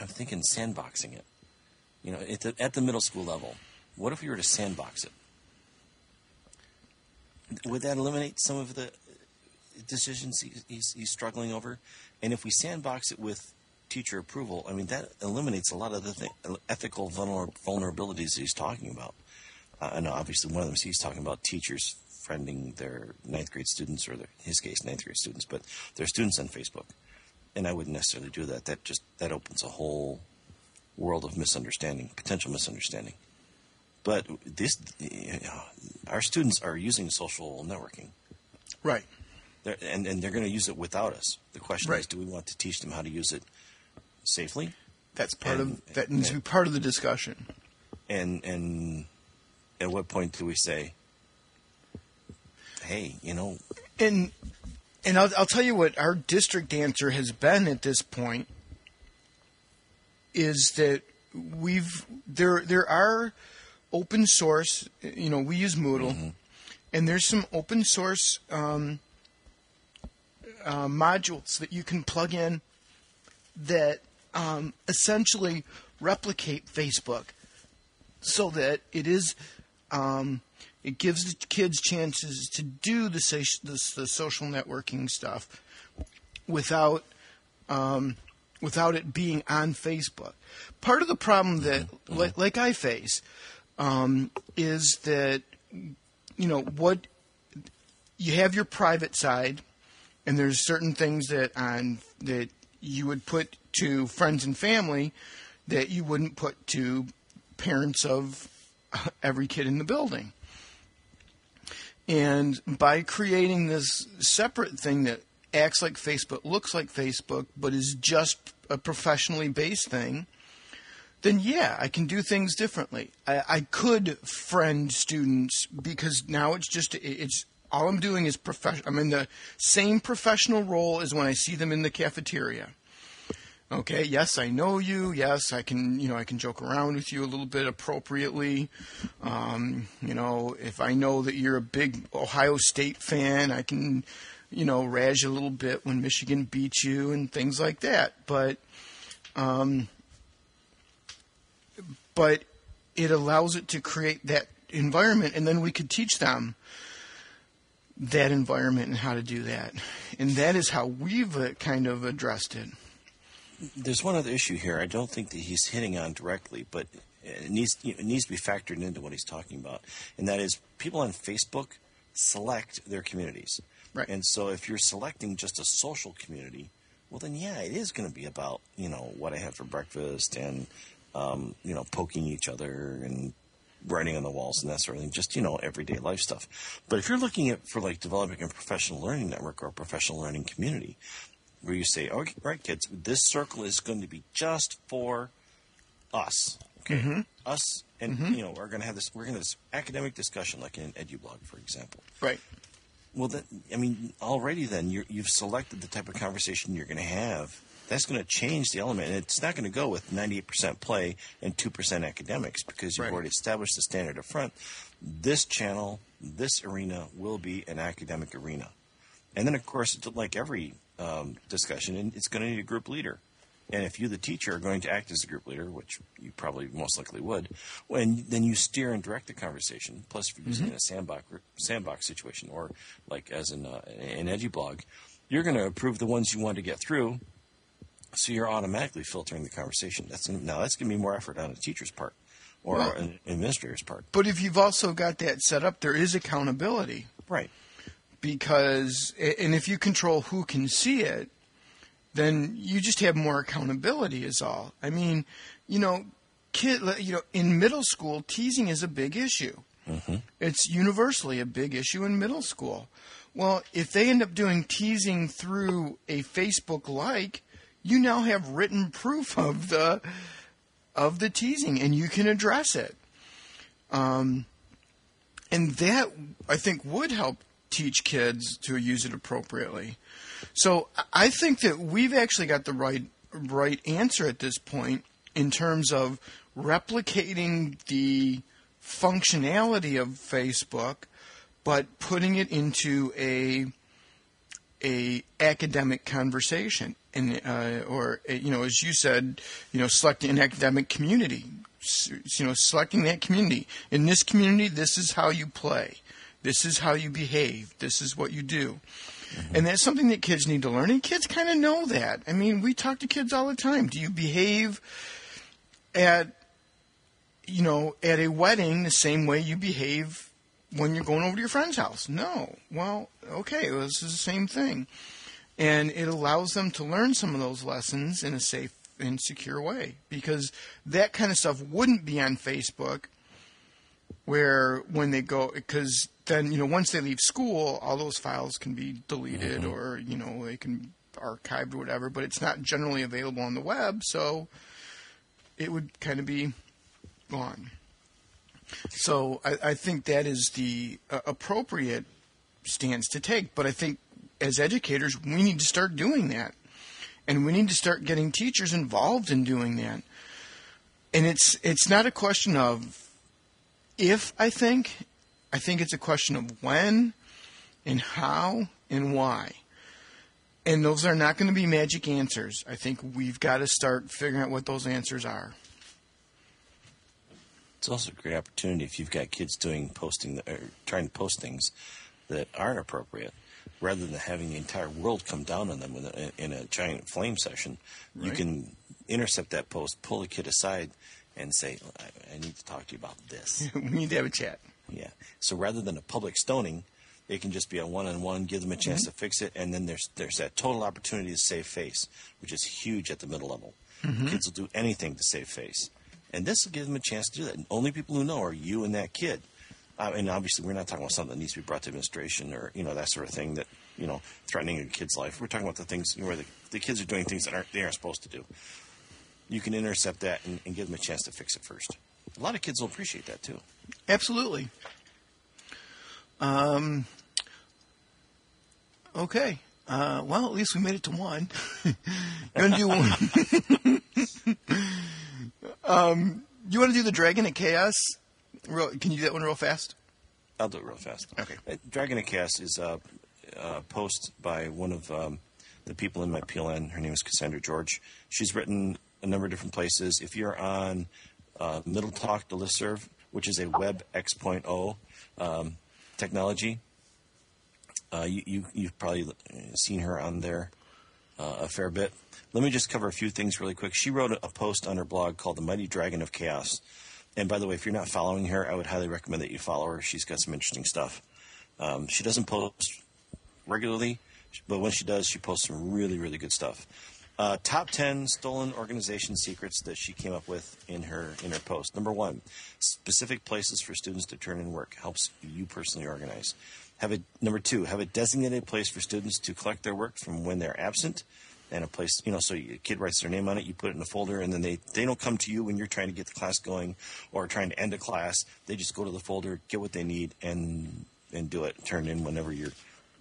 I'm thinking sandboxing it. You know, at the, at the middle school level, what if we were to sandbox it? Would that eliminate some of the decisions he's, he's struggling over. And if we sandbox it with teacher approval, I mean, that eliminates a lot of the th- ethical vulner- vulnerabilities he's talking about. Uh, and obviously, one of them is he's talking about teachers friending their ninth grade students, or their, in his case, ninth grade students, but their students on Facebook. And I wouldn't necessarily do that. That just that opens a whole world of misunderstanding, potential misunderstanding. But this, you know, our students are using social networking. Right. They're, and, and they're going to use it without us. The question Right. is, do we want to teach them how to use it safely? That's part And- of that needs to be part of the discussion. And and at what point do we say, hey, you know, And and I'll, I'll tell you what our district answer has been at this point is that we've there there are open source. You know, we use Moodle, and there's some open source um, uh, modules that you can plug in that um, essentially replicate Facebook, so that it is um, it gives the kids chances to do the, the, the social networking stuff without um, without it being on Facebook. Part of the problem that, like, like I face, um, is that you know what you have your private side, and there's certain things that on that you would put to friends and family that you wouldn't put to parents of every kid in the building. And by creating this separate thing that acts like Facebook, looks like Facebook, but is just a professionally based thing, then yeah, I can do things differently. I, I could friend students because now it's just it's all I'm doing is profession. I'm in the same professional role as when I see them in the cafeteria. Okay, yes, I know you. Yes, I can, you know, I can joke around with you a little bit appropriately. Um, you know, if I know that you're a big Ohio State fan, I can, you know, razz you a little bit when Michigan beats you and things like that. But, um, but it allows it to create that environment, and then we could teach them that environment and how to do that. And that is how we've uh, kind of addressed it. There's one other issue here. I don't think that he's hitting on directly, but it needs it needs to be factored into what he's talking about, and that is people on Facebook select their communities. Right. And so if you're selecting just a social community, well then yeah, it is going to be about you know what I had for breakfast and um, you know, poking each other and writing on the walls and that sort of thing, just, you know, everyday life stuff. But if you're looking at for like developing a professional learning network or a professional learning community, where you say, okay, right, kids, this circle is going to be just for us. Okay, Mm-hmm. us, and you know, we're going to have this. We're going to have this academic discussion, like in an EduBlog, for example. Right. Well, then, I mean, already then you're, you've selected the type of conversation you're going to have. That's going to change the element, and it's not going to go with 98% play and 2% academics because you've Right. already established the standard up front. This channel, this arena will be an academic arena. And then, of course, like every um, discussion, and it's going to need a group leader. And if you, the teacher, are going to act as a group leader, which you probably most likely would, when then you steer and direct the conversation. Plus, if you're using in a sandbox sandbox situation, or like as in uh, an EduBlog, you're going to approve the ones you want to get through. So you're automatically filtering the conversation. That's now that's going to be more effort on a teacher's part or an administrator's part. But if you've also got that set up, there is accountability Right. Because, and if you control who can see it, then you just have more accountability. Is all. I mean, you know, kid, you know, in middle school, teasing is a big issue. It's universally a big issue in middle school. Well, if they end up doing teasing through a Facebook like, you now have written proof of the of the teasing, and you can address it. Um, and that I think would help teach kids to use it appropriately. So I- think that we've actually got the right right answer at this point in terms of replicating the functionality of Facebook, but putting it into a a academic conversation. And uh, or uh, you know as you said you know selecting an academic community you know selecting that community. In this community this is how you play this is how you behave this is what you do mm-hmm. and that's something that kids need to learn and kids kind of know that i mean we talk to kids all the time do you behave at you know at a wedding the same way you behave when you're going over to your friend's house. No. Well, okay, well, this is the same thing. And it allows them to learn some of those lessons in a safe and secure way because that kind of stuff wouldn't be on Facebook where when they go because then you know once they leave school all those files can be deleted or you know they can be archived or whatever but it's not generally available on the web so it would kind of be gone so I, I think that is the uh, appropriate stance to take. But I think as educators, we need to start doing that. And we need to start getting teachers involved in doing that. And it's it's not a question of if I think, I think it's a question of when and how and why. And those are not going to be magic answers. I think we've got to start figuring out what those answers are. It's also a great opportunity if you've got kids doing posting or trying to post things that aren't appropriate, rather than having the entire world come down on them in a, in a giant flame session. You can intercept that post, pull the kid aside, and say, I, "I need to talk to you about this." we need to have a chat. yeah. So rather than a public stoning, it can just be a one-on-one. Give them a chance to fix it, and then there's there's that total opportunity to save face, which is huge at the middle level. Kids will do anything to save face, and this will give them a chance to do that. And only people who know are you and that kid. Uh, and obviously, we're not talking about something that needs to be brought to administration or you know that sort of thing that you know threatening a kid's life. We're talking about the things where the, the kids are doing things that aren't they aren't supposed to do. You can intercept that and, and give them a chance to fix it first. A lot of kids will appreciate that too. Absolutely. Um. Okay. Uh, well, at least we made it to one. you want to do one? um, you want to do the Dragon of Chaos? Real, can you do that one real fast? I'll do it real fast. Okay. Uh, Dragon of Chaos is a, a post by one of um, the people in my PLN. Her name is Cassandra George. She's written a number of different places. If you're on uh, Middle Talk, the listserv, which is a Web X.0 um, technology, uh, you, you, you've probably seen her on there uh, a fair bit. Let me just cover a few things really quick. She wrote a post on her blog called The Mighty Dragon of Chaos. And by the way, if you're not following her, I would highly recommend that you follow her. She's got some interesting stuff. Um, she doesn't post regularly, but when she does, she posts some really, really good stuff. Uh, top ten stolen organization secrets that she came up with in her in her post. Number one, specific places for students to turn in work helps you personally organize. Have a number two, have a designated place for students to collect their work from when they're absent, and a place you know so a kid writes their name on it. You put it in a folder, and then they they don't come to you when you're trying to get the class going or trying to end a class. They just go to the folder, get what they need, and and do it. Turn in whenever your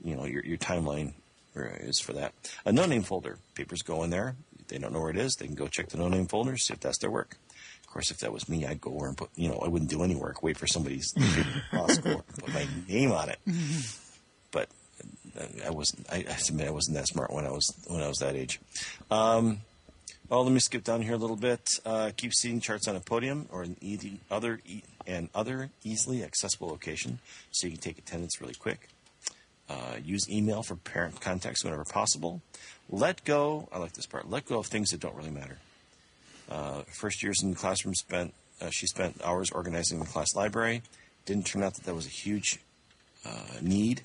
you know your your timeline is for that. A no name folder. Papers go in there. If they don't know where it is. They can go check the no name folder, see if that's their work. Of course, if that was me, I'd go over and put, you know, I wouldn't do any work, wait for somebody's score, put my name on it. But uh, I wasn't, I, I submit I wasn't that smart when I was, when I was that age. Um, well, let me skip down here a little bit. Uh, keep seating charts on a podium or an e- other e- and other easily accessible location so you can take attendance really quick. Uh, use email for parent contacts whenever possible. Let go. I like this part. Let go of things that don't really matter. Uh, first years in the classroom spent. Uh, she spent hours organizing the class library. Didn't turn out that that was a huge uh, need.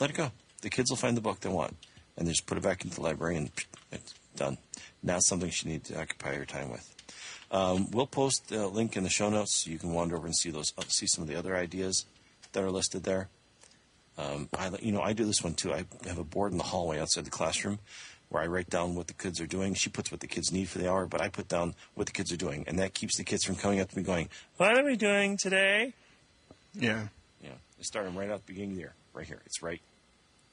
Let it go. The kids will find the book they want, and they just put it back into the library, and it's done. Not something she needs to occupy her time with. Um, we'll post a link in the show notes so you can wander over and see those, see some of the other ideas that are listed there. Um, I, you know, I do this one too. I have a board in the hallway outside the classroom where I write down what the kids are doing. She puts what the kids need for the hour, but I put down what the kids are doing, and that keeps the kids from coming up to me going, "What are we doing today?" Yeah. Yeah, I start them right out the beginning there, right here. It's right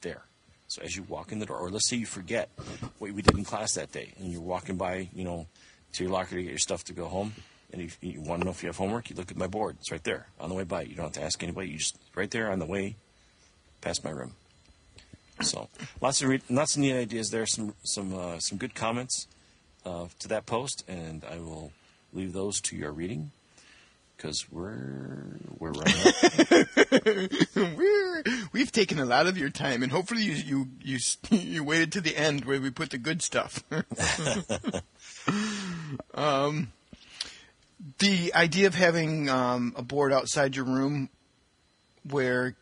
there. So as you walk in the door, or let's say you forget what we did in class that day, and you're walking by, you know, to your locker to get your stuff to go home, and you, you want to know if you have homework, you look at my board. It's right there on the way by. You don't have to ask anybody. You just right there on the way past my room. So lots of re- lots of neat ideas there. Some some uh, some good comments uh, to that post, and I will leave those to your reading because we're we're running. we're, we've taken a lot of your time, and hopefully you you you, you waited to the end where we put the good stuff. um, the idea of having um, a board outside your room where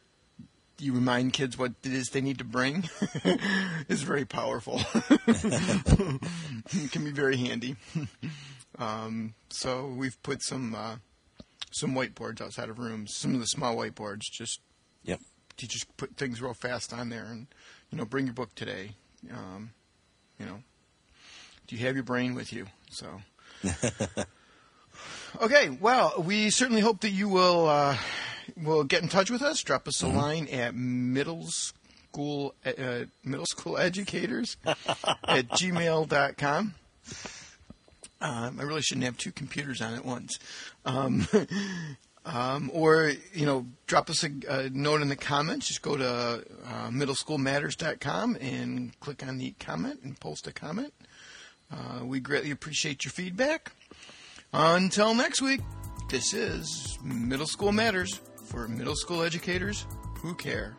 you remind kids what it is they need to bring is very powerful. it can be very handy. Um, so we've put some uh, some whiteboards outside of rooms, some of the small whiteboards, just yep. to just put things real fast on there, and you know, bring your book today. Um, you know, do you have your brain with you? So. okay, well, we certainly hope that you will uh, will get in touch with us. Drop us a mm-hmm. line at middle school uh, middle school educators at gmail.com. Um, I really shouldn't have two computers on at once. Um, um, or, you know, drop us a, a, note in the comments. Just go to uh, middleschoolmatters.com and click on the comment and post a comment. Uh, we greatly appreciate your feedback. Until next week, this is Middle School Matters for middle school educators who care.